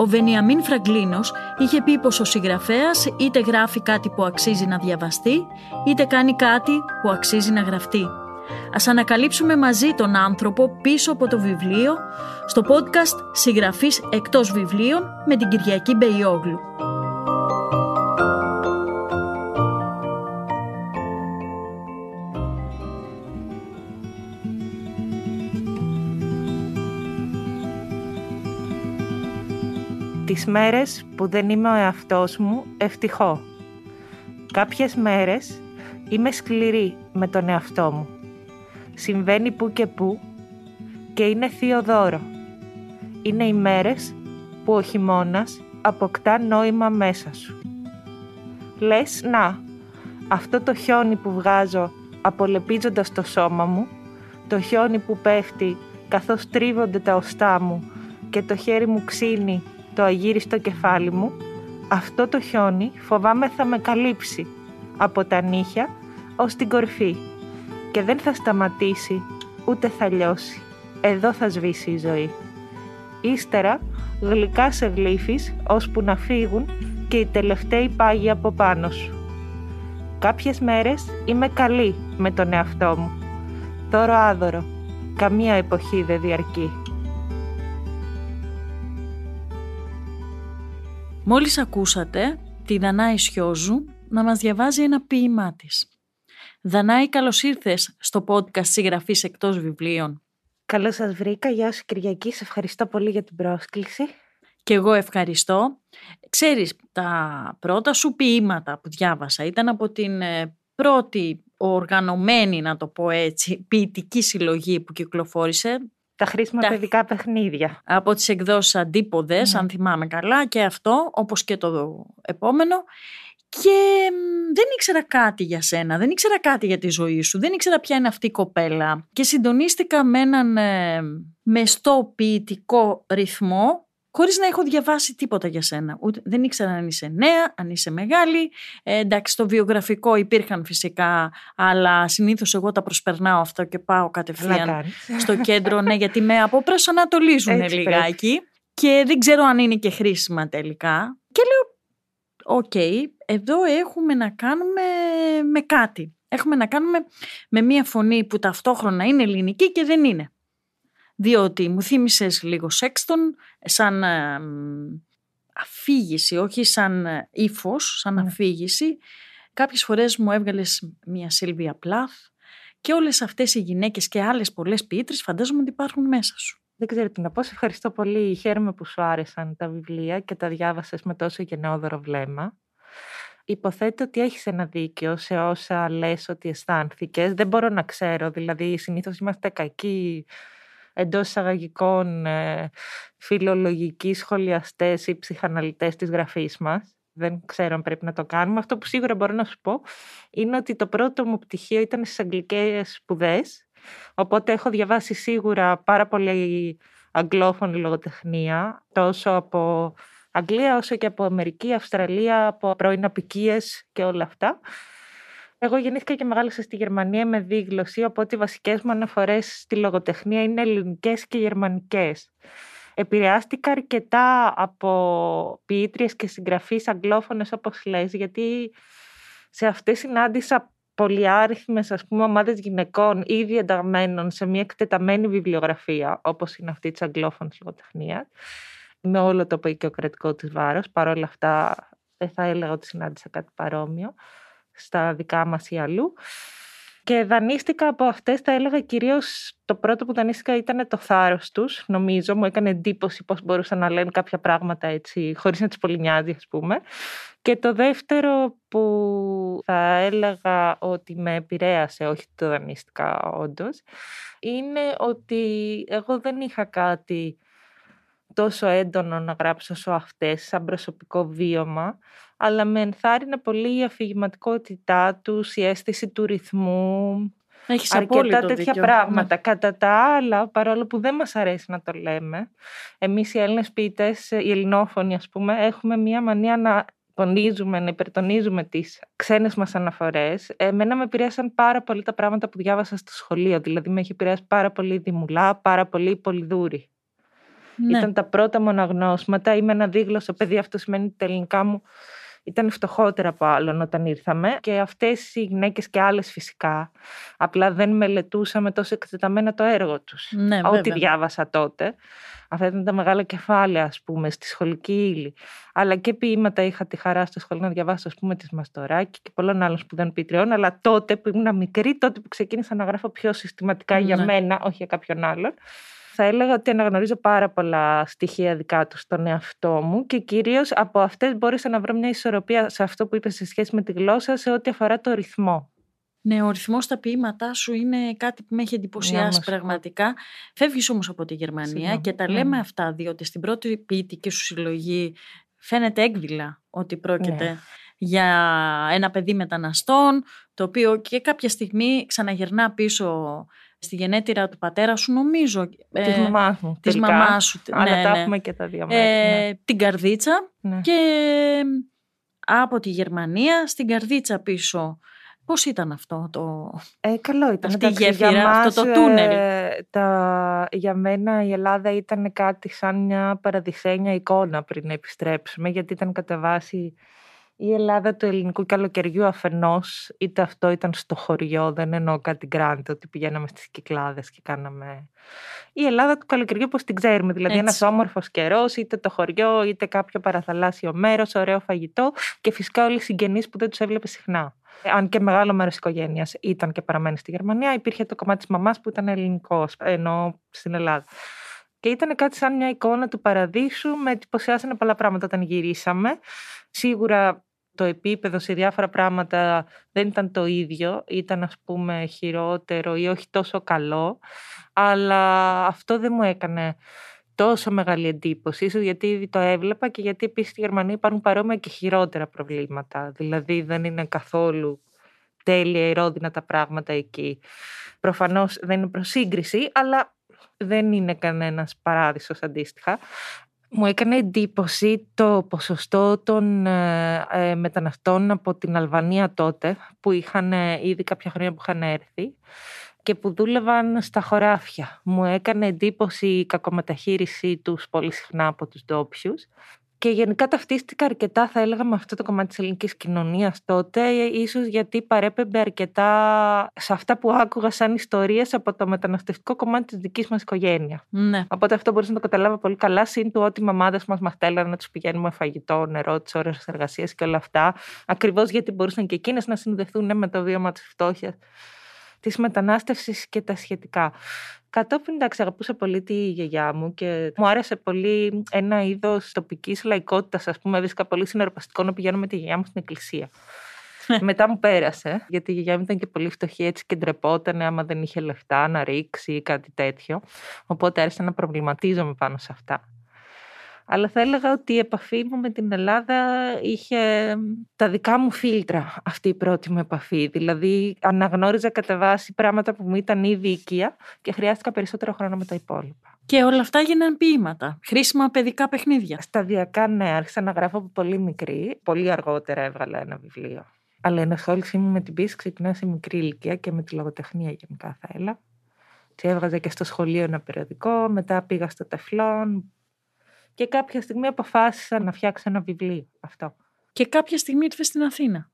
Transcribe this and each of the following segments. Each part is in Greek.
Ο Βενιαμίν Φραγκλίνος είχε πει πως ο συγγραφέας είτε γράφει κάτι που αξίζει να διαβαστεί, είτε κάνει κάτι που αξίζει να γραφτεί. Ας ανακαλύψουμε μαζί τον άνθρωπο πίσω από το βιβλίο στο podcast «Συγγραφής εκτός βιβλίων» με την Κυριακή Μπεϊόγλου. Τις μέρες που δεν είμαι ο εαυτός μου, ευτυχώ. Κάποιες μέρες είμαι σκληρή με τον εαυτό μου. Συμβαίνει που και που και είναι θείο δώρο. Είναι οι μέρες που ο χειμώνας αποκτά νόημα μέσα σου. Λες, να, αυτό το χιόνι που βγάζω απολεπίζοντας το σώμα μου, το χιόνι που πέφτει καθώς τρίβονται τα οστά μου και το χέρι μου ξύνει το αγύριστο κεφάλι μου, αυτό το χιόνι φοβάμαι θα με καλύψει από τα νύχια ως την κορφή και δεν θα σταματήσει ούτε θα λιώσει. Εδώ θα σβήσει η ζωή. Ύστερα γλυκά σε γλύφεις ώσπου να φύγουν και οι τελευταίοι πάγοι από πάνω σου. Κάποιες μέρες είμαι καλή με τον εαυτό μου. Δώρο άδωρο. Καμία εποχή δεν διαρκεί. Μόλις ακούσατε τη Δανάη Σιώζου να μας διαβάζει ένα ποίημά της. Δανάη, καλώς ήρθες στο podcast συγγραφής εκτός βιβλίων. Καλώς σας βρήκα. Γεια σου Κυριακή. Σε ευχαριστώ πολύ για την πρόσκληση. Και εγώ ευχαριστώ. Ξέρεις, τα πρώτα σου ποίηματα που διάβασα ήταν από την ε, πρώτη οργανωμένη, να το πω έτσι, ποιητική συλλογή που κυκλοφόρησε τα χρήσιμα τα... παιδικά παιχνίδια. Από τις εκδόσεις αντίποδες, ναι. αν θυμάμαι καλά, και αυτό, όπως και το επόμενο. Και δεν ήξερα κάτι για σένα, δεν ήξερα κάτι για τη ζωή σου, δεν ήξερα ποια είναι αυτή η κοπέλα. Και συντονίστηκα με έναν ε, μεστό ποιητικό ρυθμό χωρίς να έχω διαβάσει τίποτα για σένα. Ούτε, δεν ήξερα αν είσαι νέα, αν είσαι μεγάλη. Ε, εντάξει, στο βιογραφικό υπήρχαν φυσικά, αλλά συνήθως εγώ τα προσπερνάω αυτό και πάω κατευθείαν στο κέντρο, ναι, γιατί με αποπροσανατολίζουν λιγάκι. Και δεν ξέρω αν είναι και χρήσιμα τελικά. Και λέω, οκ, εδώ έχουμε να κάνουμε με κάτι. Έχουμε να κάνουμε με μία φωνή που ταυτόχρονα είναι ελληνική και δεν είναι διότι μου θύμισες λίγο Σέξτον σαν ε, αφήγηση, όχι σαν ε, ύφος, σαν ναι. αφήγηση. Κάποιες φορές μου έβγαλες μια Σίλβια Πλάθ και όλες αυτές οι γυναίκες και άλλες πολλές ποιήτρες φαντάζομαι ότι υπάρχουν μέσα σου. Δεν ξέρω τι να πω. Σε ευχαριστώ πολύ. Χαίρομαι που σου άρεσαν τα βιβλία και τα διάβασες με τόσο γενναιόδωρο βλέμμα. Υποθέτω ότι έχεις ένα δίκιο σε όσα λες ότι αισθάνθηκες. Δεν μπορώ να ξέρω. Δηλαδή, συνήθως είμαστε κακοί εντός εισαγωγικών ε, φιλολογικοί σχολιαστές ή ψυχαναλυτές της γραφής μας. Δεν ξέρω αν πρέπει να το κάνουμε. Αυτό που σίγουρα μπορώ να σου πω είναι ότι το πρώτο μου πτυχίο ήταν στις αγγλικές σπουδές. Οπότε έχω διαβάσει σίγουρα πάρα πολύ αγγλόφωνη λογοτεχνία, τόσο από Αγγλία όσο και από Αμερική, Αυστραλία, από πρώην απικίες και όλα αυτά. Εγώ γεννήθηκα και μεγάλωσα στη Γερμανία με δίγλωση, οπότε οι βασικές μου αναφορές στη λογοτεχνία είναι ελληνικές και γερμανικές. Επηρεάστηκα αρκετά από ποιήτριες και συγγραφείς αγγλόφωνες όπως λες, γιατί σε αυτές συνάντησα πολυάριθμες ας πούμε ομάδες γυναικών ήδη ενταγμένων σε μια εκτεταμένη βιβλιογραφία όπως είναι αυτή της αγγλόφωνης λογοτεχνίας με όλο το ποικιοκρατικό της βάρος παρόλα αυτά δεν θα έλεγα ότι συνάντησα κάτι παρόμοιο στα δικά μας ή αλλού. Και δανείστηκα από αυτές, θα έλεγα κυρίως το πρώτο που δανείστηκα ήταν το θάρρος τους, νομίζω. Μου έκανε εντύπωση πώς μπορούσαν να λένε κάποια πράγματα έτσι, χωρίς να τις πολύ νοιάζει, ας πούμε. Και το δεύτερο που θα έλεγα ότι με επηρέασε, όχι το δανείστηκα όντως, είναι ότι εγώ δεν είχα κάτι τόσο έντονο να γράψω όσο αυτές, σαν προσωπικό βίωμα, αλλά με ενθάρρυνε πολύ η αφηγηματικότητά τους, η αίσθηση του ρυθμού, Έχεις αρκετά τέτοια δίκιο. πράγματα. Ναι. Κατά τα άλλα, παρόλο που δεν μας αρέσει να το λέμε, εμείς οι Έλληνες ποιητές, οι ελληνόφωνοι ας πούμε, έχουμε μία μανία να τονίζουμε, να υπερτονίζουμε τις ξένες μας αναφορές. Εμένα με επηρέασαν πάρα πολύ τα πράγματα που διάβασα στο σχολείο. Δηλαδή με έχει επηρεάσει πάρα πολύ η Δημουλά, πάρα πολύ η Πολυδούρη. Ναι. Ήταν τα πρώτα μου αναγνώσματα. Είμαι ένα δίγλωσσο παιδί, αυτό σημαίνει ότι τα ελληνικά μου ήταν φτωχότερα από άλλων όταν ήρθαμε και αυτές οι γυναίκες και άλλες φυσικά απλά δεν μελετούσαμε τόσο εκτεταμένα το έργο τους. Ναι, Ό,τι βέβαια. διάβασα τότε. Αυτά ήταν τα μεγάλα κεφάλαια, ας πούμε, στη σχολική ύλη. Αλλά και ποίηματα είχα τη χαρά στο σχολείο να διαβάσω, ας πούμε, τη Μαστοράκη και πολλών άλλων σπουδαίων ποιητριών. Αλλά τότε που ήμουν μικρή, τότε που ξεκίνησα να γράφω πιο συστηματικά για Ναι. μένα, όχι για κάποιον άλλον, θα έλεγα ότι αναγνωρίζω πάρα πολλά στοιχεία δικά του στον εαυτό μου και κυρίως από αυτές μπόρεσα να βρω μια ισορροπία σε αυτό που είπες σε σχέση με τη γλώσσα σε ό,τι αφορά το ρυθμό. Ναι, ο ρυθμός στα ποίηματά σου είναι κάτι που με έχει Να εντυπωσιάσει μας πω. πραγματικά. Φεύγεις όμως από τη Γερμανία Συγγνώμη. και τα Ναι, λέμε ναι. αυτά διότι στην πρώτη ποιητική σου συλλογή φαίνεται έκδηλα ότι πρόκειται Ναι. για ένα παιδί μεταναστών το οποίο και κάποια στιγμή ξαναγερνά πίσω στη γενέτειρα του πατέρα σου νομίζω. της μαμάς μου. της τελικά. μαμάς σου. Αλλά ναι, τα ναι. έχουμε και τα δύο μέρη. Ε, Την καρδίτσα ναι. και από τη Γερμανία στην καρδίτσα πίσω. Πώς ήταν αυτό το... Ε, καλό ήταν. Αυτή η Εντάξει, για γέφυρα, αυτό το μας, τούνελ. ε, τα, για μένα η Ελλάδα ήταν κάτι σαν μια παραδεισένια εικόνα πριν να επιστρέψουμε, γιατί ήταν κατά βάση η Ελλάδα του ελληνικού καλοκαιριού αφενός, είτε αυτό ήταν στο χωριό, δεν εννοώ κάτι grand, ότι πηγαίναμε στις Κυκλάδες και κάναμε... Η Ελλάδα του καλοκαιριού όπως την ξέρουμε, δηλαδή Έτσι. ένας όμορφος καιρός, είτε το χωριό, είτε κάποιο παραθαλάσσιο μέρος, ωραίο φαγητό και φυσικά όλοι οι συγγενείς που δεν τους έβλεπε συχνά. Αν και μεγάλο μέρος της οικογένειας ήταν και παραμένει στη Γερμανία, υπήρχε το κομμάτι της μαμάς που ήταν ελληνικός, ενώ στην Ελλάδα. Και ήταν κάτι σαν μια εικόνα του παραδείσου, με εντυπωσιάσανε πολλά πράγματα όταν γυρίσαμε. Σίγουρα το επίπεδο σε διάφορα πράγματα δεν ήταν το ίδιο, ήταν ας πούμε χειρότερο ή όχι τόσο καλό, αλλά αυτό δεν μου έκανε τόσο μεγάλη εντύπωση, ίσως γιατί ήδη το έβλεπα και γιατί επίσης στη Γερμανία υπάρχουν παρόμοια και χειρότερα προβλήματα, δηλαδή δεν είναι καθόλου τέλεια ηρόδινα τα πράγματα εκεί. Προφανώς δεν είναι προσύγκριση, αλλά δεν είναι κανένας παράδεισος αντίστοιχα. Μου έκανε εντύπωση το ποσοστό των ε, ε, μεταναστών από την Αλβανία τότε, που είχαν ε, ήδη κάποια χρόνια που είχαν έρθει και που δούλευαν στα χωράφια. Μου έκανε εντύπωση η κακομεταχείρισή τους πολύ συχνά από τους ντόπιους. Και γενικά ταυτίστηκα αρκετά, θα έλεγα, με αυτό το κομμάτι της ελληνικής κοινωνίας τότε, ε, ίσως γιατί παρέπεμπε αρκετά σε αυτά που άκουγα σαν ιστορίες από το μεταναστευτικό κομμάτι της δικής μας οικογένειας. Ναι. Οπότε αυτό μπορούσα να το καταλάβω πολύ καλά. Συν του ότι οι μαμάδες μας μα στέλνανε να τους πηγαίνουμε φαγητό, νερό, τις ώρες εργασίας και όλα αυτά. Ακριβώς γιατί μπορούσαν και εκείνες να συνδεθούν με το βίωμα της φτώχειας, της μετανάστευσης και τα σχετικά. Κατόπιν, εντάξει, αγαπούσα πολύ τη γιαγιά μου και μου άρεσε πολύ ένα είδος τοπικής λαϊκότητας. Α πούμε, έβρισκα πολύ συναρπαστικό να πηγαίνω με τη γιαγιά μου στην εκκλησία. Μετά μου πέρασε, γιατί η γιαγιά μου ήταν και πολύ φτωχή έτσι και ντρεπόταν άμα δεν είχε λεφτά να ρίξει ή κάτι τέτοιο. Οπότε άρχισα να προβληματίζομαι πάνω σε αυτά. Αλλά θα έλεγα ότι η επαφή μου με την Ελλάδα είχε τα δικά μου φίλτρα αυτή η πρώτη μου επαφή. Δηλαδή αναγνώριζα κατά βάση πράγματα που μου ήταν ήδη οικία και χρειάστηκα περισσότερο χρόνο με τα υπόλοιπα. Και όλα αυτά γίνανε ποίηματα. Χρήσιμα παιδικά παιχνίδια. Σταδιακά ναι, άρχισα να γράφω από πολύ μικρή. Πολύ αργότερα έβγαλα ένα βιβλίο. Αλλά η ενασχόλησή μου με την πίεση ξεκινά σε μικρή ηλικία και με τη λογοτεχνία γενικά θα έλεγα. Και έβγαζα και στο σχολείο ένα περιοδικό, μετά πήγα στο τεφλόν και κάποια στιγμή αποφάσισα να φτιάξω ένα βιβλίο. Αυτό. Και κάποια στιγμή ήρθε στην Αθήνα.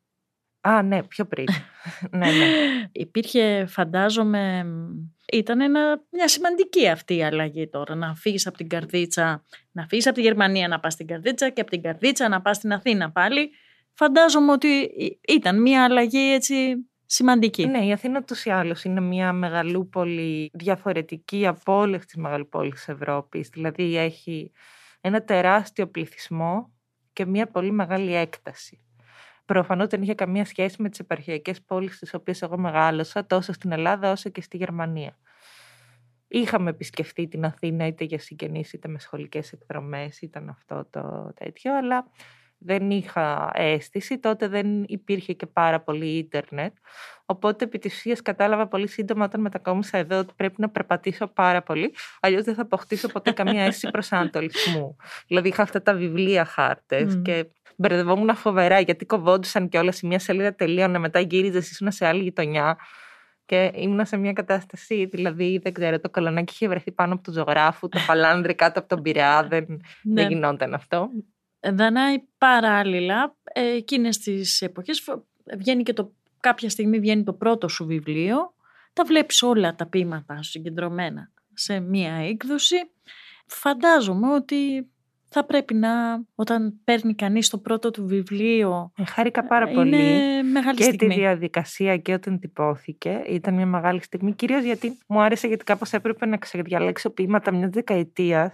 Α, ναι, πιο πριν. ναι, ναι. Υπήρχε, φαντάζομαι, ήταν ένα, μια σημαντική αυτή η αλλαγή τώρα. Να φύγεις από την καρδίτσα, να φύγεις από τη Γερμανία να πας στην καρδίτσα και από την καρδίτσα να πας στην Αθήνα πάλι. Φαντάζομαι ότι ήταν μια αλλαγή έτσι σημαντική. Ναι, η Αθήνα ούτως ή άλλως είναι μια μεγαλούπολη διαφορετική από όλες τις μεγαλοπόλεις τη Ευρώπης. Δηλαδή έχει ένα τεράστιο πληθυσμό και μια πολύ μεγάλη έκταση. Προφανώς δεν είχε καμία σχέση με τις επαρχιακές πόλεις στι οποίες εγώ μεγάλωσα, τόσο στην Ελλάδα όσο και στη Γερμανία. Είχαμε επισκεφτεί την Αθήνα είτε για συγγενείς είτε με σχολικές εκδρομές, ήταν αυτό το τέτοιο, αλλά δεν είχα αίσθηση, τότε δεν υπήρχε και πάρα πολύ ίντερνετ. Οπότε επί της ουσίας κατάλαβα πολύ σύντομα όταν μετακόμισα εδώ ότι πρέπει να περπατήσω πάρα πολύ, αλλιώς δεν θα αποκτήσω ποτέ καμία αίσθηση προσανατολισμού. δηλαδή είχα αυτά τα βιβλία χάρτες και μπερδευόμουν φοβερά γιατί κοβόντουσαν και όλα σε μια σελίδα τελείωνε, μετά γύριζες, ήσουν σε άλλη γειτονιά. Και ήμουν σε μια κατάσταση, δηλαδή δεν ξέρω, το κολονάκι είχε βρεθεί πάνω από το ζωγράφου, το παλάνδρι κάτω από τον πειραιά, δεν, ναι. δεν γινόταν αυτό. Δανάη παράλληλα, εκείνες τις εποχές βγαίνει και το, κάποια στιγμή βγαίνει το πρώτο σου βιβλίο, τα βλέπεις όλα τα ποίηματα σου συγκεντρωμένα σε μία έκδοση. Φαντάζομαι ότι θα πρέπει να, όταν παίρνει κανείς το πρώτο του βιβλίο... Ε, χάρηκα πάρα πολύ μεγάλη και στιγμή. τη διαδικασία και όταν τυπώθηκε. Ήταν μια μεγάλη στιγμή, κυρίως γιατί μου άρεσε γιατί κάπως έπρεπε να ξεδιαλέξω ποίηματα μιας δεκαετίας.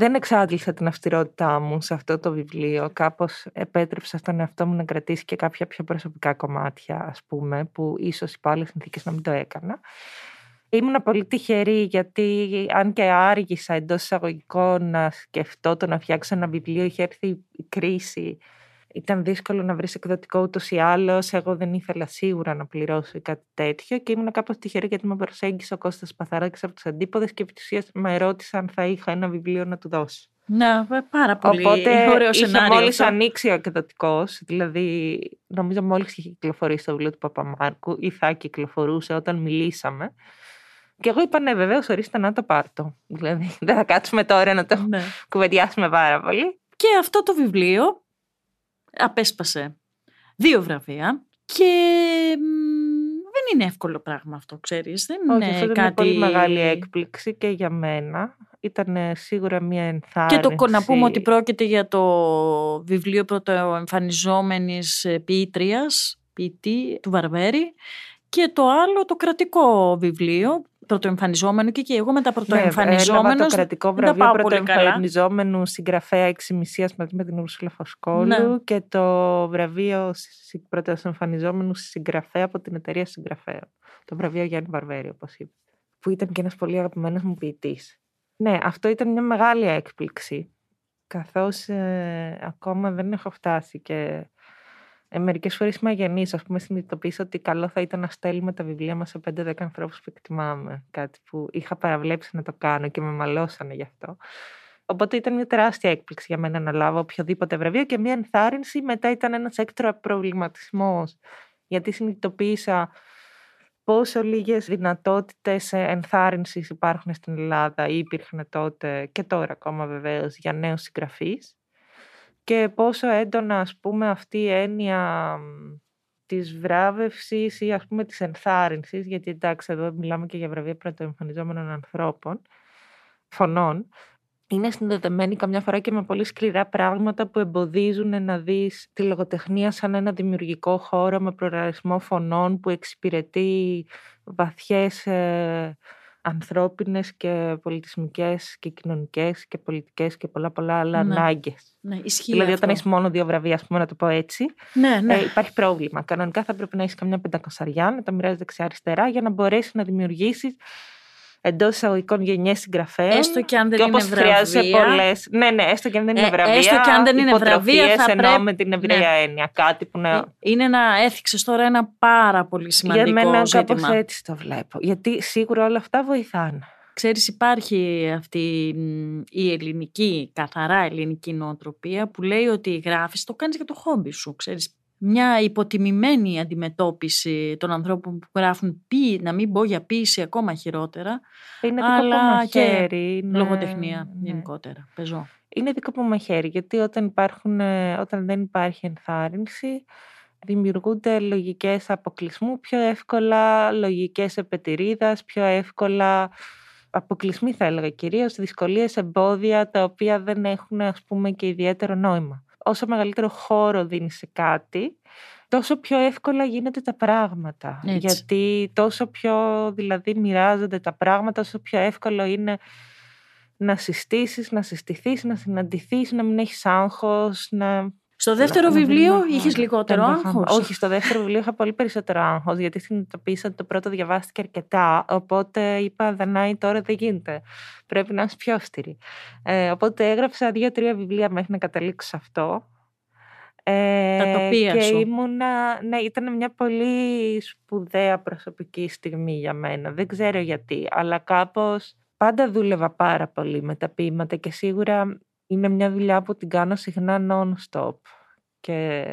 Δεν εξάντλησα την αυστηρότητά μου σε αυτό το βιβλίο. Κάπως επέτρεψα στον εαυτό μου να κρατήσει και κάποια πιο προσωπικά κομμάτια, ας πούμε, που ίσως υπό άλλες συνθήκες να μην το έκανα. Ήμουν πολύ τυχερή γιατί αν και άργησα εντός εισαγωγικών να σκεφτώ το να φτιάξω ένα βιβλίο, είχε έρθει η κρίση. Ήταν δύσκολο να βρεις εκδοτικό ούτως ή άλλως. Εγώ δεν ήθελα σίγουρα να πληρώσω κάτι τέτοιο και ήμουν κάπως τυχερή γιατί με προσέγγισε ο Κώστας Παθαράκης από τους αντίποδες και επί της με ερώτησε αν θα είχα ένα βιβλίο να του δώσω. Να, πάρα πολύ Οπότε ωραίο είχε σενάριο. μόλις αυτό. ανοίξει ο εκδοτικός, δηλαδή νομίζω μόλις είχε κυκλοφορήσει το βιβλίο του Παπαμάρκου ή θα κυκλοφορούσε όταν μιλήσαμε. Και εγώ είπα ναι, βεβαίως, ορίστε να το πάρω. Δηλαδή, δεν θα κάτσουμε τώρα να το Ναι. κουβεντιάσουμε πάρα πολύ. Και αυτό το βιβλίο απέσπασε δύο βραβεία και μ, δεν είναι εύκολο πράγμα αυτό, ξέρεις. Δεν Όχι, είναι αυτό ήταν κάτι... μια πολύ μεγάλη έκπληξη και για μένα. Ήταν ε, σίγουρα μια ενθάρρυνση. Και το να πούμε ότι πρόκειται για το βιβλίο πρωτοεμφανιζόμενης ε, ποιήτριας, ποιητή του Βαρβέρη και το άλλο το κρατικό βιβλίο πρωτοεμφανιζόμενο και, και εγώ με τα Ναι, έλαβα πρωτοεμφανιζόμενος το κρατικό δεν τα βραβείο πάω πολύ καλά. πρωτοεμφανιζόμενου συγγραφέα εξημισίας μαζί με την Ούρσουλα Φωσκόλου Ναι. και το βραβείο συ- πρωτοεμφανιζόμενους συγγραφέα από την εταιρεία συγγραφέων. Το βραβείο Γιάννη Βαρβέρη, όπως είπες. Που ήταν και ένας πολύ αγαπημένος μου ποιητής. Ναι, αυτό ήταν μια μεγάλη έκπληξη. Καθώς ε, ακόμα δεν έχω φτάσει και ε, μερικές φορές είμαι αγενής, ας πούμε συνειδητοποιήσω ότι καλό θα ήταν να στέλνουμε τα βιβλία μας σε 5-10 ανθρώπους που εκτιμάμε. Κάτι που είχα παραβλέψει να το κάνω και με μαλώσανε γι' αυτό. Οπότε ήταν μια τεράστια έκπληξη για μένα να λάβω οποιοδήποτε βραβείο και μια ενθάρρυνση. Μετά ήταν ένας έκτρα προβληματισμός. Γιατί συνειδητοποίησα πόσο λίγες δυνατότητες ε, ενθάρρυνσης υπάρχουν στην Ελλάδα ή υπήρχαν τότε και τώρα ακόμα βεβαίως για νέους συγγραφείς και πόσο έντονα ας πούμε αυτή η έννοια μ, της βράβευσης ή ας πούμε της ενθάρρυνσης γιατί εντάξει εδώ μιλάμε και για βραβεία πρωτοεμφανιζόμενων ανθρώπων φωνών είναι συνδεδεμένη καμιά φορά και με πολύ σκληρά πράγματα που εμποδίζουν να δεις τη λογοτεχνία σαν ένα δημιουργικό χώρο με πλουραλισμό φωνών που εξυπηρετεί βαθιές ε, ανθρώπινες και πολιτισμικές και κοινωνικές και πολιτικές και πολλά πολλά άλλα Ναι. ανάγκες. Ναι, ισχύει Δηλαδή αυτό. όταν έχεις μόνο δύο βραβεία, ας πούμε να το πω έτσι, Ναι, ναι. ε, υπάρχει πρόβλημα. Κανονικά θα πρέπει να έχεις καμιά πεντακοσαριά, να τα μοιράζεις δεξιά-αριστερά για να μπορέσεις να δημιουργήσεις εντός εισαγωγικών γενιές συγγραφέων. Έστω και αν δεν και είναι όπως χρειάζεσαι βραβεία. πολλές... Ναι, ναι, έστω και αν δεν είναι Ε, βραβεία. έστω και αν δεν είναι βραβεία, υποτροφίες θα εννοώ πρέπει- με την ευρεία Ναι. έννοια. Κάτι που να... Ε, Είναι να έθιξες τώρα ένα πάρα πολύ σημαντικό για μένα ζήτημα. κάπως έτσι το βλέπω. Γιατί σίγουρα όλα αυτά βοηθάνε. Ξέρεις υπάρχει αυτή μ, η ελληνική, καθαρά ελληνική νοοτροπία που λέει ότι γράφεις, το κάνεις για το χόμπι σου. Ξέρεις, μια υποτιμημένη αντιμετώπιση των ανθρώπων που γράφουν πει, να μην πω για ποίηση ακόμα χειρότερα, Είναι δικό αλλά μου και μαχαίρι. είναι- λογοτεχνία ναι. γενικότερα. Πεζό. είναι δικό μου μαχαίρι, γιατί όταν, υπάρχουν, ε, όταν δεν υπάρχει ενθάρρυνση, δημιουργούνται λογικές αποκλεισμού πιο εύκολα, λογικές επετηρίδας, πιο εύκολα αποκλεισμοί θα έλεγα κυρίως, δυσκολίες, εμπόδια τα οποία δεν έχουν ας πούμε και ιδιαίτερο νόημα. Όσο μεγαλύτερο χώρο δίνεις σε κάτι, τόσο πιο εύκολα γίνονται τα πράγματα. Έτσι. Γιατί τόσο πιο δηλαδή μοιράζονται τα πράγματα, τόσο πιο εύκολο είναι να συστήσεις, να συστηθείς, να συναντηθείς, να μην έχεις άγχος, να... Στο δεύτερο να- να βιβλίο μην- είχες λιγότερο δεν είχα- άγχος. Όχι, στο δεύτερο βιβλίο είχα πολύ περισσότερο άγχος, γιατί συνειδητοποίησα ότι το πρώτο διαβάστηκε αρκετά, οπότε είπα Δανάη τώρα δεν γίνεται, πρέπει να είσαι πιο αυστηρή. Ε, οπότε έγραψα δύο-τρία βιβλία μέχρι να καταλήξω σε αυτό. Ε, Τα τοπία και σου. ήμουνα, ναι, ήταν μια πολύ σπουδαία προσωπική στιγμή για μένα. Δεν ξέρω γιατί, αλλά κάπως πάντα δούλευα πάρα πολύ με τα ποίηματα και σίγουρα είναι μια δουλειά που την κάνω συχνά non-stop. Και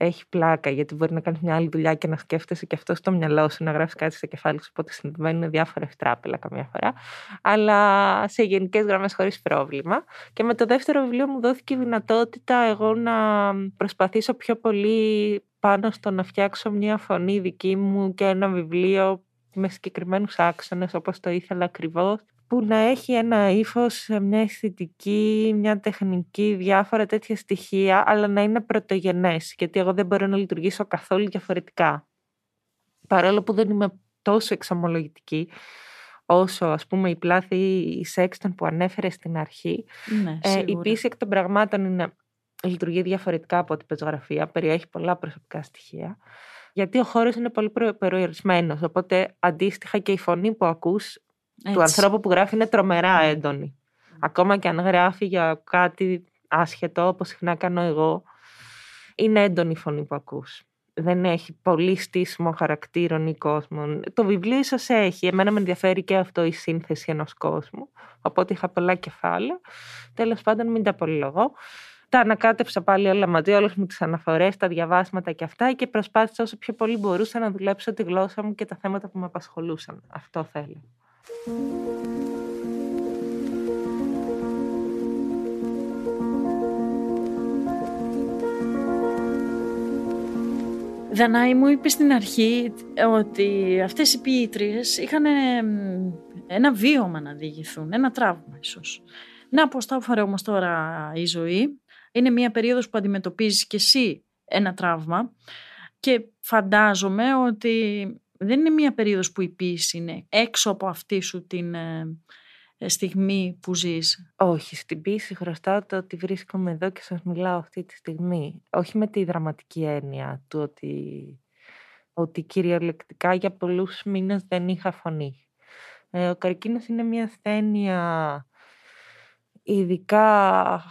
έχει πλάκα γιατί μπορεί να κάνεις μια άλλη δουλειά και να σκέφτεσαι και αυτό στο μυαλό σου, να γράφει κάτι στο κεφάλι σου. Οπότε συμβαίνουν διάφορα ευτράπελα καμιά φορά. Αλλά σε γενικές γραμμές χωρίς πρόβλημα. Και με το δεύτερο βιβλίο μου δόθηκε η δυνατότητα εγώ να προσπαθήσω πιο πολύ πάνω στο να φτιάξω μια φωνή δική μου και ένα βιβλίο με συγκεκριμένους άξονες όπως το ήθελα ακριβώς που να έχει ένα ύφος, μια αισθητική, μια τεχνική, διάφορα τέτοια στοιχεία, αλλά να είναι πρωτογενές, γιατί εγώ δεν μπορώ να λειτουργήσω καθόλου διαφορετικά. Παρόλο που δεν είμαι τόσο εξομολογητική, όσο ας πούμε η πλάθη η Σέξτον που ανέφερε στην αρχή, Ναι, ε, η σίγουρα. πίση εκ των πραγμάτων είναι, λειτουργεί διαφορετικά από την πεζογραφία, περιέχει πολλά προσωπικά στοιχεία, γιατί ο χώρος είναι πολύ προ- περιορισμένος, οπότε αντίστοιχα και η φωνή που ακούς του Έτσι. ανθρώπου που γράφει είναι τρομερά έντονη. Ακόμα και αν γράφει για κάτι άσχετο, όπως συχνά κάνω εγώ, είναι έντονη η φωνή που ακούς. Δεν έχει πολύ στήσιμο χαρακτήρων ή κόσμων. Το βιβλίο ίσως έχει. Εμένα με ενδιαφέρει και αυτό η σύνθεση ενός κόσμου. Οπότε είχα πολλά κεφάλαια. Τέλος πάντων μην τα πολυλογώ. Τα ανακάτεψα πάλι όλα μαζί, όλες μου τις αναφορές, τα διαβάσματα και αυτά και προσπάθησα όσο πιο πολύ μπορούσα να δουλέψω τη γλώσσα μου και τα θέματα που με απασχολούσαν. Αυτό θέλω. Δανάη μου είπες στην αρχή ότι αυτές οι ποιήτριες είχαν εμ, ένα βίωμα να διηγηθούν, ένα τραύμα ίσως. Να πώς τα έφερε όμως τώρα η ζωή. Είναι μια περίοδος που αντιμετωπίζεις και εσύ ένα τραύμα και φαντάζομαι ότι δεν είναι μια περίοδος που η ποίηση είναι έξω από αυτή σου την ε, στιγμή που ζεις. Όχι, στην πίση χρωστάω το ότι βρίσκομαι εδώ και σας μιλάω αυτή τη στιγμή. Όχι με τη δραματική έννοια του ότι, ότι κυριολεκτικά για πολλούς μήνες δεν είχα φωνή. Ε, ο καρκίνος είναι μια ασθένεια ειδικά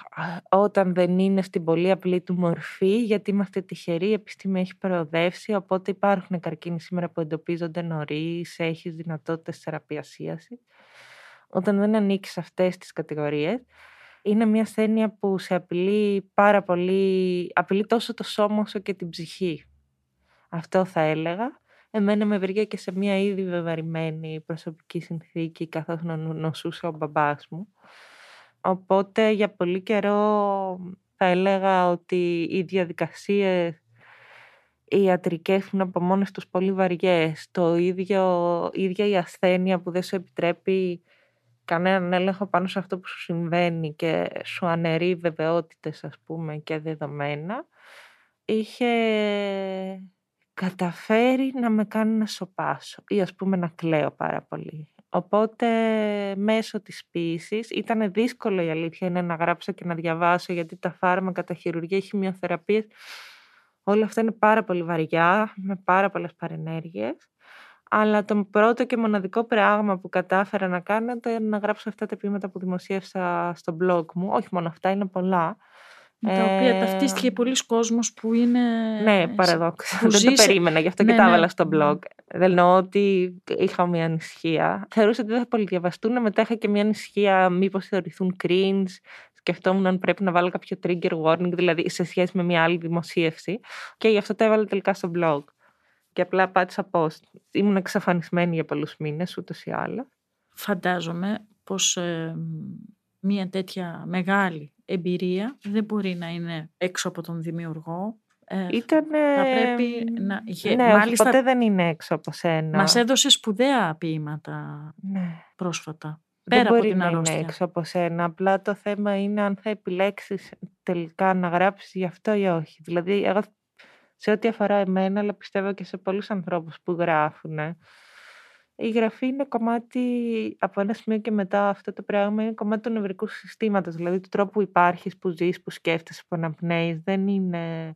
όταν δεν είναι στην πολύ απλή του μορφή, γιατί είμαστε τυχεροί, η επιστήμη έχει προοδεύσει, οπότε υπάρχουν καρκίνοι σήμερα που εντοπίζονται νωρίς, έχεις δυνατότητες θεραπείας όταν δεν ανήκεις σε αυτές τις κατηγορίες, είναι μια ασθένεια που σε απειλεί πάρα πολύ, απειλεί τόσο το σώμα όσο και την ψυχή. Αυτό θα έλεγα. Εμένα με βρήκε και σε μια ήδη βεβαρημένη προσωπική συνθήκη καθώς νο- νοσούσε ο μπαμπάς μου. Οπότε για πολύ καιρό θα έλεγα ότι οι διαδικασίες οι ιατρικές που είναι από μόνες τους πολύ βαριές, το ίδιο, η ίδια η ασθένεια που δεν σου επιτρέπει κανέναν έλεγχο πάνω σε αυτό που σου συμβαίνει και σου αναιρεί βεβαιότητες ας πούμε και δεδομένα, είχε καταφέρει να με κάνει να σοπάσω ή ας πούμε να κλαίω πάρα πολύ. Οπότε μέσω της ποίησης ήταν δύσκολο η αλήθεια είναι να γράψω και να διαβάσω γιατί τα φάρμακα, τα χειρουργία, οι χημειοθεραπείες όλα αυτά είναι πάρα πολύ βαριά με πάρα πολλές παρενέργειες αλλά το πρώτο και μοναδικό πράγμα που κατάφερα να κάνω ήταν να γράψω αυτά τα ποίηματα που δημοσίευσα στο blog μου. Όχι μόνο αυτά, είναι πολλά. Με τα οποία Ε, ταυτίστηκε πολλοί κόσμος που είναι... Ναι, παραδόξα. που Δεν το ζήσε- περίμενα, γι' αυτό Ναι, και τα ναι. έβαλα στο blog. Δεν εννοώ ότι είχα μια ανησυχία. Θεωρούσα ότι δεν θα πολυδιαβαστούν. Μετά είχα και μια ανησυχία μήπως θεωρηθούν cringe. Σκεφτόμουν αν πρέπει να βάλω κάποιο trigger warning, δηλαδή σε σχέση με μια άλλη δημοσίευση. Και γι' αυτό το έβαλα τελικά στο blog. Και απλά πάτησα post. Ήμουν εξαφανισμένη για πολλούς μήνες, ούτως ή άλλως. Φαντάζομαι πως ε, μια τέτοια μεγάλη εμπειρία δεν μπορεί να είναι έξω από τον δημιουργό. Ε, Ήταν. θα πρέπει να- είχε- Ναι, όχι, μάλιστα- ποτέ δεν είναι έξω από σένα. Μας έδωσε σπουδαία ποίηματα Ναι. πρόσφατα. Δεν Πέρα από μπορεί την να αρρώστια. είναι έξω από σένα. Απλά το θέμα είναι αν θα επιλέξεις τελικά να γράψεις γι' αυτό ή όχι. Δηλαδή, εγώ σε ό,τι αφορά εμένα, αλλά πιστεύω και σε πολλούς ανθρώπους που γράφουν. Η γραφή είναι κομμάτι, από ένα σημείο και μετά αυτό το πράγμα, είναι κομμάτι του νευρικού συστήματος, δηλαδή του τρόπου που υπάρχεις, που ζεις, που σκέφτεσαι, που αναπνέεις. Δεν είναι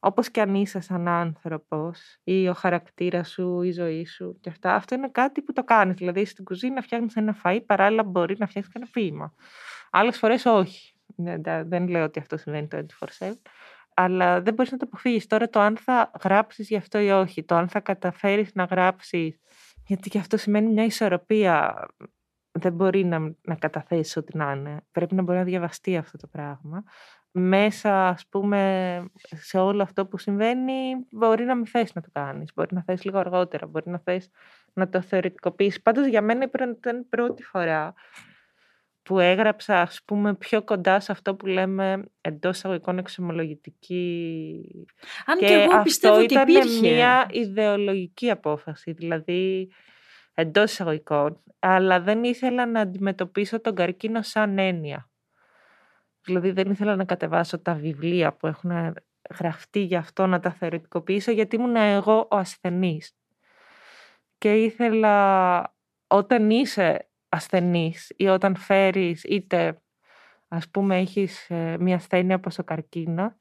όπως και αν είσαι σαν άνθρωπος ή ο χαρακτήρας σου, η ζωή σου και αυτά. Αυτό είναι κάτι που το κάνεις. Δηλαδή στην κουζίνα φτιάχνεις ένα φαΐ, παράλληλα μπορεί να φτιάξεις και ένα ποίημα. Άλλες φορές όχι. Δεν λέω ότι αυτό συμβαίνει το 24 αλλά δεν μπορείς να το αποφύγεις. Τώρα το αν θα γράψεις γι' αυτό ή όχι, το αν θα καταφέρεις να γράψεις, γιατί και αυτό σημαίνει μια ισορροπία. Δεν μπορεί να, να καταθέσεις ό,τι να είναι. Πρέπει να μπορεί να διαβαστεί αυτό το πράγμα. Μέσα, ας πούμε, σε όλο αυτό που συμβαίνει, μπορεί να μην θες να το κάνεις. Μπορεί να θες λίγο αργότερα, μπορεί να θες να το θεωρητικοποιήσεις. Πάντως για μένα ήταν η πρώτη φορά που έγραψα ας πούμε πιο κοντά σε αυτό που λέμε εντός εισαγωγικών εξομολογητική Αν και, εγώ πιστεύω ότι ήταν μια ιδεολογική απόφαση δηλαδή εντός εισαγωγικών αλλά δεν ήθελα να αντιμετωπίσω τον καρκίνο σαν έννοια. Δηλαδή δεν ήθελα να κατεβάσω τα βιβλία που έχουν γραφτεί γι' αυτό να τα θεωρητικοποιήσω γιατί ήμουν εγώ ο ασθενής. Και ήθελα όταν είσαι ασθενής ή όταν φέρεις είτε ας πούμε έχεις ε, μια ασθένεια όπως ο καρκίνο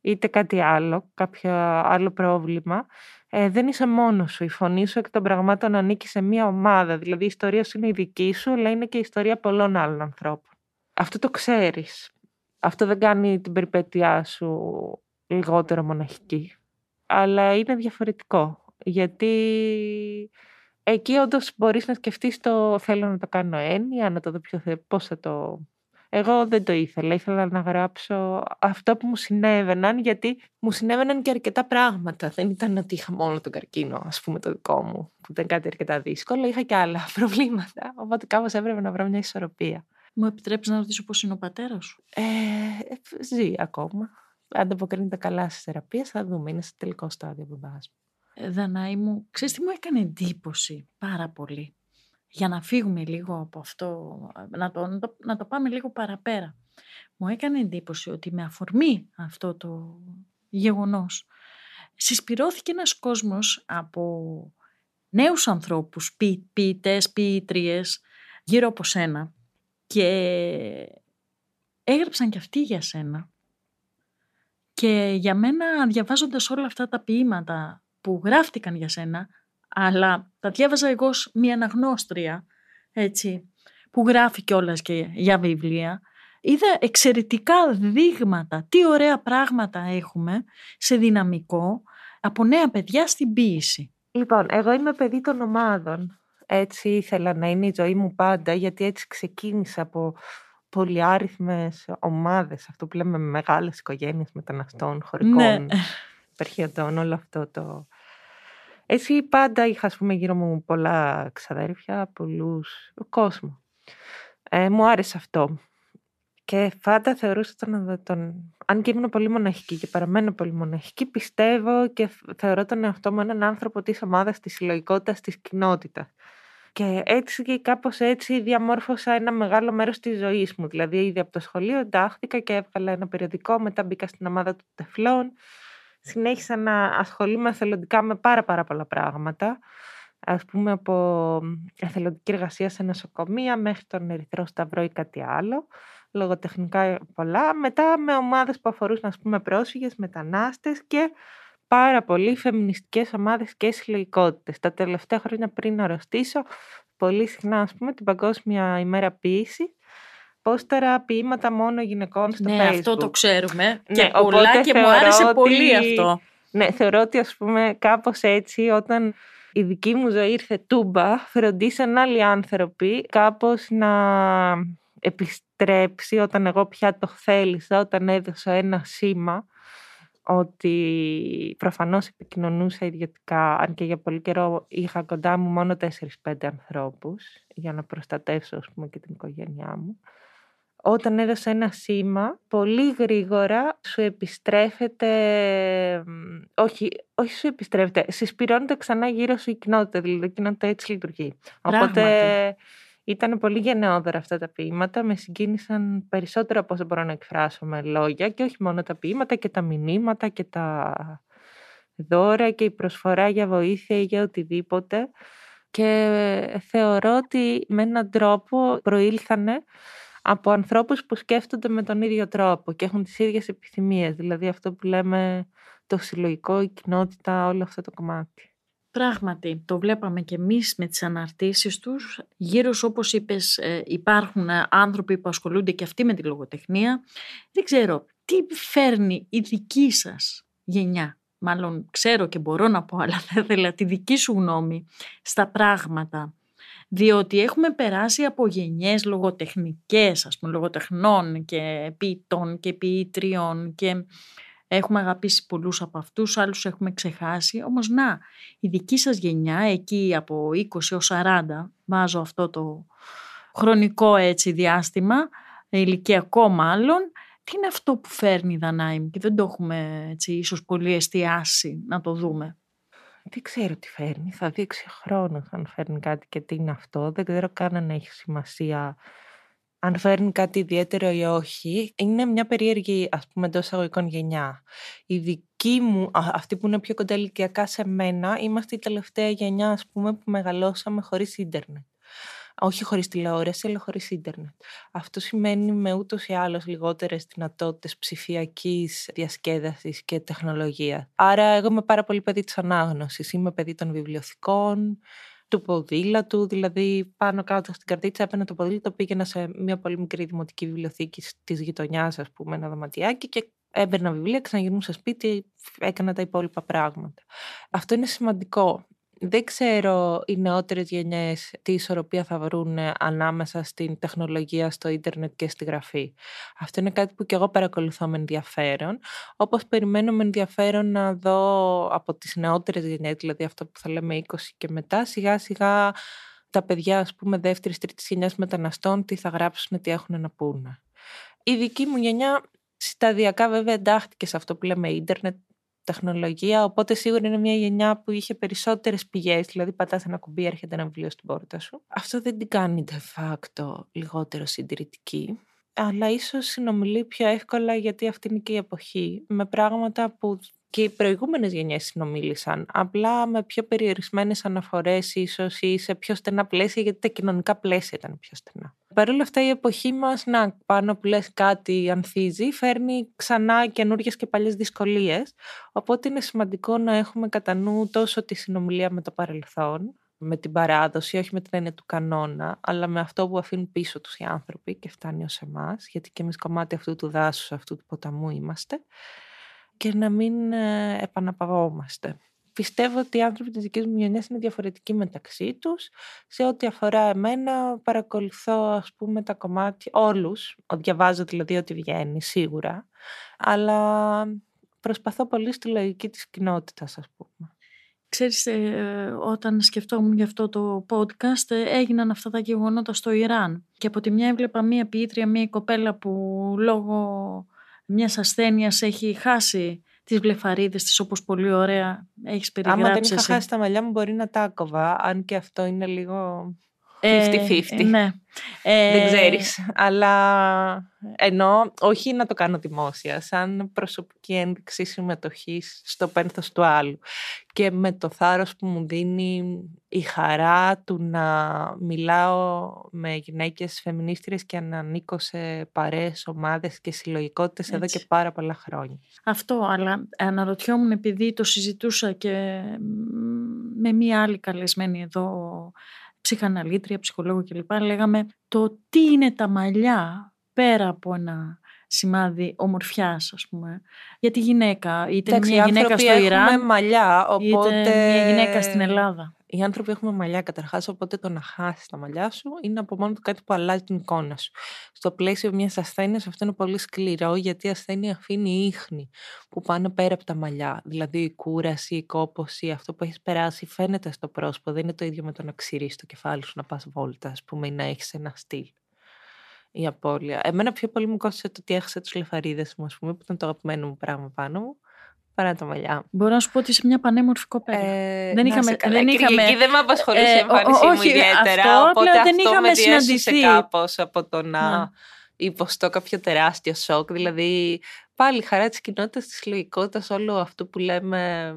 είτε κάτι άλλο, κάποιο άλλο πρόβλημα, ε, δεν είσαι μόνος σου. Η φωνή σου εκ των πραγμάτων ανήκει σε μια ομάδα. Δηλαδή η ιστορία σου είναι η δική σου, αλλά είναι και η ιστορία πολλών άλλων ανθρώπων. Αυτό το ξέρεις. Αυτό δεν κάνει την περιπέτειά σου λιγότερο μοναχική. Αλλά είναι διαφορετικό. Γιατί εκεί όντως μπορείς να σκεφτείς το θέλω να το κάνω έννοια, να το δω πιο πώς θα το. Εγώ δεν το ήθελα. Ήθελα να γράψω αυτό που μου συνέβαιναν, γιατί μου συνέβαιναν και αρκετά πράγματα. Δεν ήταν ότι είχα μόνο τον καρκίνο, ας πούμε, το δικό μου, που ήταν κάτι αρκετά δύσκολο. Είχα και άλλα προβλήματα. Οπότε κάπως έπρεπε να βρω μια ισορροπία. Μου επιτρέπει να ρωτήσω πώς είναι ο πατέρας σου; Ε, ζει ακόμα. Ανταποκρίνεται καλά στις θεραπείες, θα δούμε. Είναι στο τελικό στάδιο ο Δανάη μου, ξέρεις τι μου έκανε εντύπωση πάρα πολύ; Για να φύγουμε λίγο από αυτό, να το, να το, να το πάμε λίγο παραπέρα. Μου έκανε εντύπωση ότι με αφορμή αυτό το γεγονός συσπηρώθηκε ένας κόσμος από νέους ανθρώπους, ποι, ποιητές, ποιήτριες, γύρω από σένα και έγραψαν και αυτοί για σένα. Και για μένα διαβάζοντας όλα αυτά τα ποίηματα που γράφτηκαν για σένα, αλλά τα διάβαζα εγώ ως μια αναγνώστρια, έτσι, που γράφει κιόλας και για βιβλία, είδα εξαιρετικά δείγματα, τι ωραία πράγματα έχουμε σε δυναμικό από νέα παιδιά στην ποίηση. Λοιπόν, εγώ είμαι παιδί των ομάδων. Έτσι ήθελα να είναι η ζωή μου πάντα, γιατί έτσι ξεκίνησα από πολυάριθμες ομάδες, αυτό που λέμε μεγάλες οικογένειες μεταναστών, χωρικών, ναι. υπερχιωτών, όλο αυτό το... Έτσι πάντα είχα, ας πούμε, γύρω μου πολλά ξαδέρφια, πολλούς κόσμος. Ε, μου άρεσε αυτό. Και πάντα θεωρούσα τον, τον... Αν και ήμουν πολύ μοναχική και παραμένω πολύ μοναχική, πιστεύω και θεωρώ τον εαυτό μου έναν άνθρωπο της ομάδας, της συλλογικότητα, της κοινότητας. Και έτσι και κάπως έτσι διαμόρφωσα ένα μεγάλο μέρος της ζωής μου. Δηλαδή ήδη από το σχολείο εντάχθηκα και έβγαλα ένα περιοδικό, μετά μπήκα στην ομάδα του τεφλών συνέχισα να ασχολούμαι εθελοντικά με πάρα πάρα πολλά πράγματα. Ας πούμε από εθελοντική εργασία σε νοσοκομεία μέχρι τον Ερυθρό Σταυρό ή κάτι άλλο. Λογοτεχνικά πολλά. Μετά με ομάδες που αφορούσαν ας πούμε πρόσφυγες, μετανάστες και πάρα πολύ φεμινιστικές ομάδες και συλλογικότητες. Τα τελευταία χρόνια πριν αρρωστήσω, πολύ συχνά ας πούμε την Παγκόσμια ημέρα ποιήση πόστερα ποίηματα μόνο γυναικών στο ναι, αυτό το ξέρουμε. Ναι, και πολλά και μου άρεσε πολύ αυτό. Ναι, θεωρώ ότι ας πούμε κάπως έτσι όταν η δική μου ζωή ήρθε τούμπα, φροντίσαν άλλοι άνθρωποι κάπως να επιστρέψει όταν εγώ πια το θέλησα, όταν έδωσα ένα σήμα ότι προφανώς επικοινωνούσα ιδιωτικά, αν και για πολύ καιρό είχα κοντά μου μόνο 4-5 ανθρώπους για να προστατεύσω ας πούμε, και την οικογένειά μου όταν έδωσε ένα σήμα, πολύ γρήγορα σου επιστρέφεται, όχι, όχι σου επιστρέφεται, συσπηρώνεται ξανά γύρω σου η κοινότητα, δηλαδή η κοινότητα έτσι λειτουργεί. Οπότε ήταν πολύ γενναιόδωρα αυτά τα ποίηματα, με συγκίνησαν περισσότερο από όσο μπορώ να εκφράσω με λόγια και όχι μόνο τα ποίηματα και τα μηνύματα και τα δώρα και η προσφορά για βοήθεια ή για οτιδήποτε και θεωρώ ότι με έναν τρόπο προήλθανε από ανθρώπους που σκέφτονται με τον ίδιο τρόπο και έχουν τις ίδιες επιθυμίες. Δηλαδή αυτό που λέμε το συλλογικό, η κοινότητα, όλο αυτό το κομμάτι. Πράγματι, το βλέπαμε και εμείς με τις αναρτήσεις τους. Γύρω σου, όπως είπες, ε, υπάρχουν άνθρωποι που ασχολούνται και αυτοί με τη λογοτεχνία. Δεν ξέρω, τι φέρνει η δική σας γενιά; Μάλλον ξέρω και μπορώ να πω, αλλά θα ήθελα τη δική σου γνώμη στα πράγματα διότι έχουμε περάσει από γενιές λογοτεχνικές, ας πούμε, λογοτεχνών και ποιητών και ποιήτριων και έχουμε αγαπήσει πολλούς από αυτούς, άλλους έχουμε ξεχάσει. Όμως να, η δική σας γενιά, εκεί από 20 έως 40, βάζω αυτό το χρονικό έτσι διάστημα, ηλικιακό μάλλον, τι είναι αυτό που φέρνει η Δανάιμ και δεν το έχουμε έτσι, ίσως πολύ εστιάσει να το δούμε. Δεν ξέρω τι φέρνει. Θα δείξει χρόνος αν φέρνει κάτι και τι είναι αυτό. Δεν ξέρω καν αν έχει σημασία αν φέρνει κάτι ιδιαίτερο ή όχι. Είναι μια περίεργη, ας πούμε, εντός αγωγικών γενιά. Η δική μου, αυτή που είναι πιο κοντά ηλικιακά σε μένα, είμαστε η τελευταία γενιά, ας πούμε, που μεγαλώσαμε χωρίς ίντερνετ όχι χωρίς τηλεόραση, αλλά χωρίς ίντερνετ. Αυτό σημαίνει με ούτως ή άλλως λιγότερες δυνατότητες ψηφιακής διασκέδασης και τεχνολογίας. Άρα εγώ είμαι πάρα πολύ παιδί της ανάγνωσης. Είμαι παιδί των βιβλιοθηκών, του ποδήλατου, δηλαδή πάνω κάτω στην καρτίτσα έπαιρνα το ποδήλατο, πήγαινα σε μια πολύ μικρή δημοτική βιβλιοθήκη της γειτονιάς, ας πούμε, ένα δωματιάκι και έμπαιρνα βιβλία, ξαναγυρνούσα σπίτι, έκανα τα υπόλοιπα πράγματα. Αυτό είναι σημαντικό δεν ξέρω οι νεότερες γενιές τι ισορροπία θα βρουν ανάμεσα στην τεχνολογία, στο ίντερνετ και στη γραφή. Αυτό είναι κάτι που και εγώ παρακολουθώ με ενδιαφέρον. Όπως περιμένω με ενδιαφέρον να δω από τις νεότερες γενιές, δηλαδή αυτό που θα λέμε 20 και μετά, σιγά σιγά τα παιδιά, ας πούμε, δεύτερης, τρίτης γενιάς μεταναστών, τι θα γράψουν, τι έχουν να πούνε. Η δική μου γενιά σταδιακά βέβαια εντάχθηκε σε αυτό που λέμε ίντερνετ τεχνολογία, οπότε σίγουρα είναι μια γενιά που είχε περισσότερες πηγές, δηλαδή πατάς ένα κουμπί, έρχεται ένα βιβλίο στην πόρτα σου. Αυτό δεν την κάνει de facto λιγότερο συντηρητική, αλλά ίσως συνομιλεί πιο εύκολα γιατί αυτή είναι και η εποχή, με πράγματα που και οι προηγούμενες γενιές συνομίλησαν, απλά με πιο περιορισμένες αναφορές ίσως ή σε πιο στενά πλαίσια, γιατί τα κοινωνικά πλαίσια ήταν πιο στενά. Παρ' όλα αυτά η εποχή μας, να πάνω που λες κάτι ανθίζει, φέρνει ξανά καινούργιες και παλιές δυσκολίες, οπότε είναι σημαντικό να έχουμε κατά νου τόσο τη συνομιλία με το παρελθόν, με την παράδοση, όχι με την έννοια του κανόνα, αλλά με αυτό που αφήνουν πίσω τους οι άνθρωποι και φτάνει ως εμάς, γιατί και εμείς κομμάτι αυτού του δάσους, αυτού του ποταμού είμαστε, και να μην ε, επαναπαυόμαστε. Πιστεύω ότι οι άνθρωποι της δικής μου γενιάς είναι διαφορετικοί μεταξύ τους. Σε ό,τι αφορά εμένα, παρακολουθώ ας πούμε τα κομμάτια, όλους, διαβάζω δηλαδή ότι βγαίνει σίγουρα, αλλά προσπαθώ πολύ στη λογική της κοινότητας ας πούμε. Ξέρεις, ε, όταν σκεφτόμουν για αυτό το podcast, ε, έγιναν αυτά τα γεγονότα στο Ιράν. Και από τη μια έβλεπα μία ποιήτρια, μία κοπέλα που λόγω μιας ασθένειας έχει χάσει τις βλεφαρίδες της όπως πολύ ωραία έχεις περιγράψει. Άμα δεν είχα χάσει τα μαλλιά μου μπορεί να τα άκοβα, αν και αυτό είναι λίγο 50-50. Ε, ναι. Δεν ξέρεις. Αλλά ενώ όχι να το κάνω δημόσια, σαν προσωπική ένδειξη συμμετοχής στο πένθος του άλλου. Και με το θάρρος που μου δίνει η χαρά του να μιλάω με γυναίκες φεμινίστριες και να ανήκω σε παρέες, ομάδες και συλλογικότητες εδώ και πάρα πολλά χρόνια. Αυτό, αλλά αναρωτιόμουν επειδή το συζητούσα και με μία άλλη καλεσμένη εδώ ψυχαναλήτρια, ψυχολόγο κλπ. Λέγαμε το τι είναι τα μαλλιά πέρα από ένα σημάδι ομορφιάς, ας πούμε, για τη γυναίκα. Είτε μια γυναίκα στο Ιράν, μαλλιά, οπότε... είτε μια γυναίκα στην Ελλάδα οι άνθρωποι έχουμε μαλλιά καταρχάς, οπότε το να χάσεις τα μαλλιά σου είναι από μόνο του κάτι που αλλάζει την εικόνα σου. Στο πλαίσιο μιας ασθένειας αυτό είναι πολύ σκληρό, γιατί η ασθένεια αφήνει ίχνη που πάνε πέρα από τα μαλλιά. Δηλαδή η κούραση, η κόπωση, αυτό που έχεις περάσει φαίνεται στο πρόσωπο. Δεν είναι το ίδιο με το να ξηρείς το κεφάλι σου, να πας βόλτα, ας πούμε, ή να έχεις ένα στυλ. Η απώλεια. Εμένα πιο πολύ μου κόστησε το ότι έχασα τους λεφαρίδε μου, ας πούμε, που ήταν το αγαπημένο μου πράγμα πάνω μου παρά τα μαλλιά. Μπορώ να σου πω ότι είσαι μια πανέμορφη κοπέλα. Ε, δεν είχαμε. Δεν είχαμε... Εκεί δεν με απασχολούσε ε, η εμφάνισή μου ιδιαίτερα. Αυτό, οπότε αυτό δεν είχαμε με συναντηθεί. κάπως από το να. Ναι. υποστώ κάποιο τεράστιο σοκ. Δηλαδή, πάλι χαρά της κοινότητας, της λογικότητας, όλο αυτό που λέμε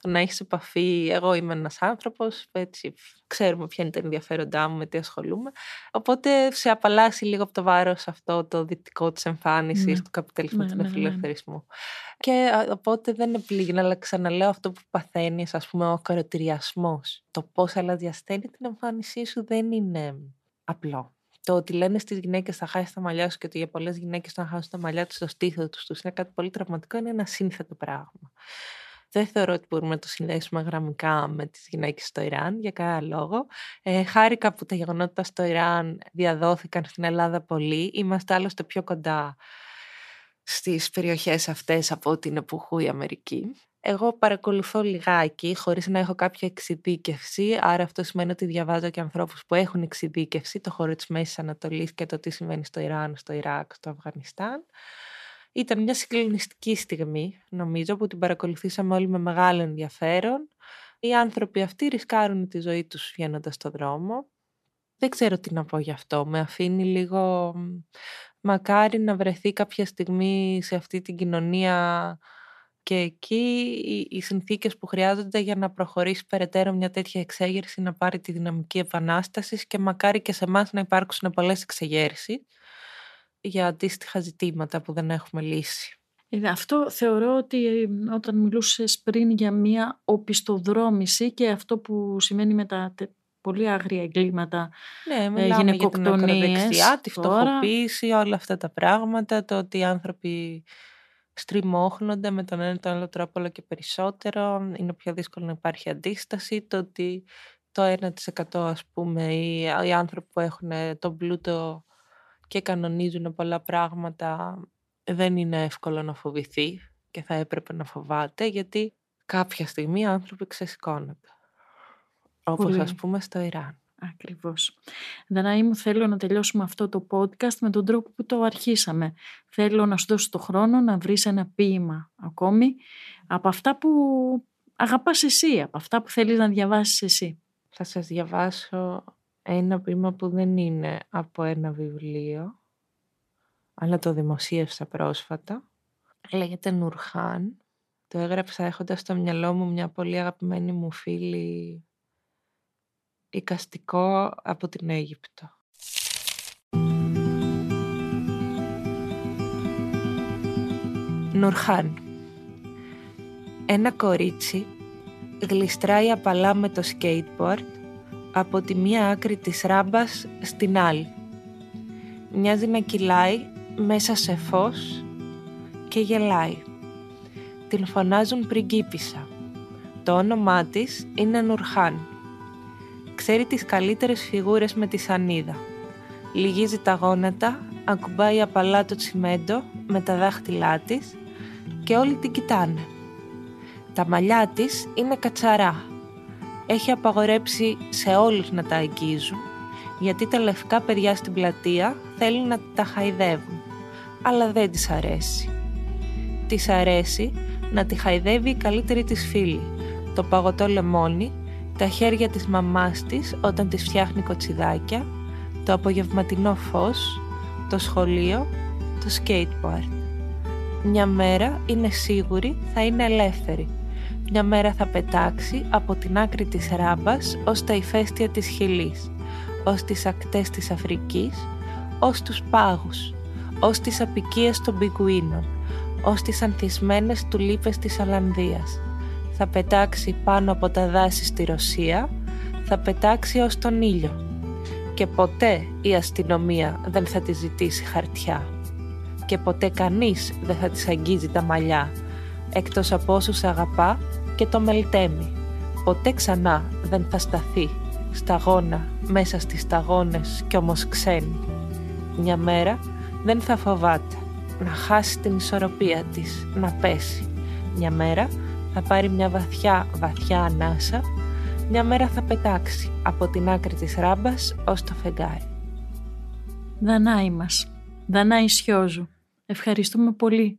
το να έχεις επαφή. Εγώ είμαι ένας άνθρωπος, έτσι ξέρουμε ποια είναι τα ενδιαφέροντά μου, με τι ασχολούμαι. Οπότε σε απαλλάσσει λίγο από το βάρος αυτό το δυτικό της εμφάνισης, ναι. του καπιταλισμού, ναι, του ναι, φιλελευθερισμού. Και οπότε δεν επιλήγει, αλλά ξαναλέω αυτό που παθαίνεις, ας πούμε, ο ακροτηριασμός. Το πώς αλλάζει ασθένει την εμφάνισή σου δεν είναι απλό. Το ότι λένε στις γυναίκες θα χάσεις τα μαλλιά σου και ότι για πολλές γυναίκες να χάσουν τα μαλλιά τους στο στήθος τους είναι κάτι πολύ τραυματικό, είναι ένα σύνθετο πράγμα. Δεν θεωρώ ότι μπορούμε να το συνδέσουμε γραμμικά με τις γυναίκες στο Ιράν για κανένα λόγο. Ε, χάρηκα που τα γεγονότα στο Ιράν διαδόθηκαν στην Ελλάδα πολύ. Είμαστε άλλωστε πιο κοντά στις περιοχές αυτές από την εποχού η Αμερική. Εγώ παρακολουθώ λιγάκι χωρίς να έχω κάποια εξειδίκευση, άρα αυτό σημαίνει ότι διαβάζω και ανθρώπους που έχουν εξειδίκευση το χώρο της Μέσης Ανατολής και το τι συμβαίνει στο Ιράν, στο Ιράκ, στο Αφγανιστάν. Ήταν μια συγκλονιστική στιγμή, νομίζω, που την παρακολουθήσαμε όλοι με μεγάλο ενδιαφέρον. Οι άνθρωποι αυτοί ρισκάρουν τη ζωή τους βγαίνοντας στο δρόμο. Δεν ξέρω τι να πω γι' αυτό. Με αφήνει λίγο... Μακάρι να βρεθεί κάποια στιγμή σε αυτή την κοινωνία και εκεί οι συνθήκες που χρειάζονται για να προχωρήσει περαιτέρω μια τέτοια εξέγερση να πάρει τη δυναμική επανάστασης και μακάρι και σε εμάς να υπάρξουν πολλές εξεγέρσεις για αντίστοιχα ζητήματα που δεν έχουμε λύσει. Ε, αυτό θεωρώ ότι ε, όταν μιλούσες πριν για μια οπισθοδρόμηση και αυτό που σημαίνει με τα πολύ άγρια εγκλήματα ναι, μιλάμε για την ακροδεξιά, τη φτωχοποίηση, όλα αυτά τα πράγματα, το ότι οι άνθρωποι στριμώχνονται με τον ένα τον άλλο τρόπο όλο και περισσότερο, είναι πιο δύσκολο να υπάρχει αντίσταση, το ότι το 1% ας πούμε οι, οι άνθρωποι που έχουν τον πλούτο και κανονίζουν πολλά πράγματα δεν είναι εύκολο να φοβηθεί και θα έπρεπε να φοβάται γιατί κάποια στιγμή οι άνθρωποι ξεσηκώνονται. Όπως ας πούμε στο Ιράν. Ακριβώς. Δανάη μου θέλω να τελειώσουμε αυτό το podcast με τον τρόπο που το αρχίσαμε. Θέλω να σου δώσω το χρόνο να βρεις ένα ποίημα ακόμη από αυτά που αγαπάς εσύ, από αυτά που θέλεις να διαβάσεις εσύ. Θα σας διαβάσω ένα ποίημα που δεν είναι από ένα βιβλίο, αλλά το δημοσίευσα πρόσφατα. Λέγεται Νουρχάν. Το έγραψα έχοντας στο μυαλό μου μια πολύ αγαπημένη μου φίλη οικαστικό από την Αίγυπτο. Νουρχάν Ένα κορίτσι γλιστράει απαλά με το skateboard από τη μία άκρη της ράμπας στην άλλη. Μοιάζει να κυλάει μέσα σε φως και γελάει. Την φωνάζουν πριγκίπισσα. Το όνομά της είναι Νουρχάν. Ξέρει τις καλύτερες φιγούρες με τη σανίδα. Λυγίζει τα γόνατα, ακουμπάει απαλά το τσιμέντο με τα δάχτυλά της και όλοι την κοιτάνε. Τα μαλλιά της είναι κατσαρά έχει απαγορέψει σε όλους να τα αγγίζουν γιατί τα λευκά παιδιά στην πλατεία θέλουν να τα χαϊδεύουν αλλά δεν της αρέσει. Της αρέσει να τη χαϊδεύει η καλύτερη της φίλη, το παγωτό λεμόνι, τα χέρια της μαμάς της όταν της φτιάχνει κοτσιδάκια, το απογευματινό φως, το σχολείο, το skateboard. Μια μέρα είναι σίγουρη θα είναι ελεύθερη μια μέρα θα πετάξει από την άκρη της ράμπας ως τα ηφαίστεια της Χιλής, ως τις ακτές της Αφρικής, ως τους πάγους, ως τις απικίες των πιγκουίνων, ως τις ανθισμένες τουλίπες της Αλανδίας. Θα πετάξει πάνω από τα δάση στη Ρωσία, θα πετάξει ως τον ήλιο. Και ποτέ η αστυνομία δεν θα της ζητήσει χαρτιά. Και ποτέ κανείς δεν θα της αγγίζει τα μαλλιά, εκτός από όσους αγαπά και το μελτέμι. Ποτέ ξανά δεν θα σταθεί σταγόνα μέσα στις σταγόνες κι όμως ξένη. Μια μέρα δεν θα φοβάται να χάσει την ισορροπία της, να πέσει. Μια μέρα θα πάρει μια βαθιά βαθιά ανάσα, μια μέρα θα πετάξει από την άκρη της ράμπας ως το φεγγάρι. Δανάη μας, Δανάη Σιώζου, ευχαριστούμε πολύ.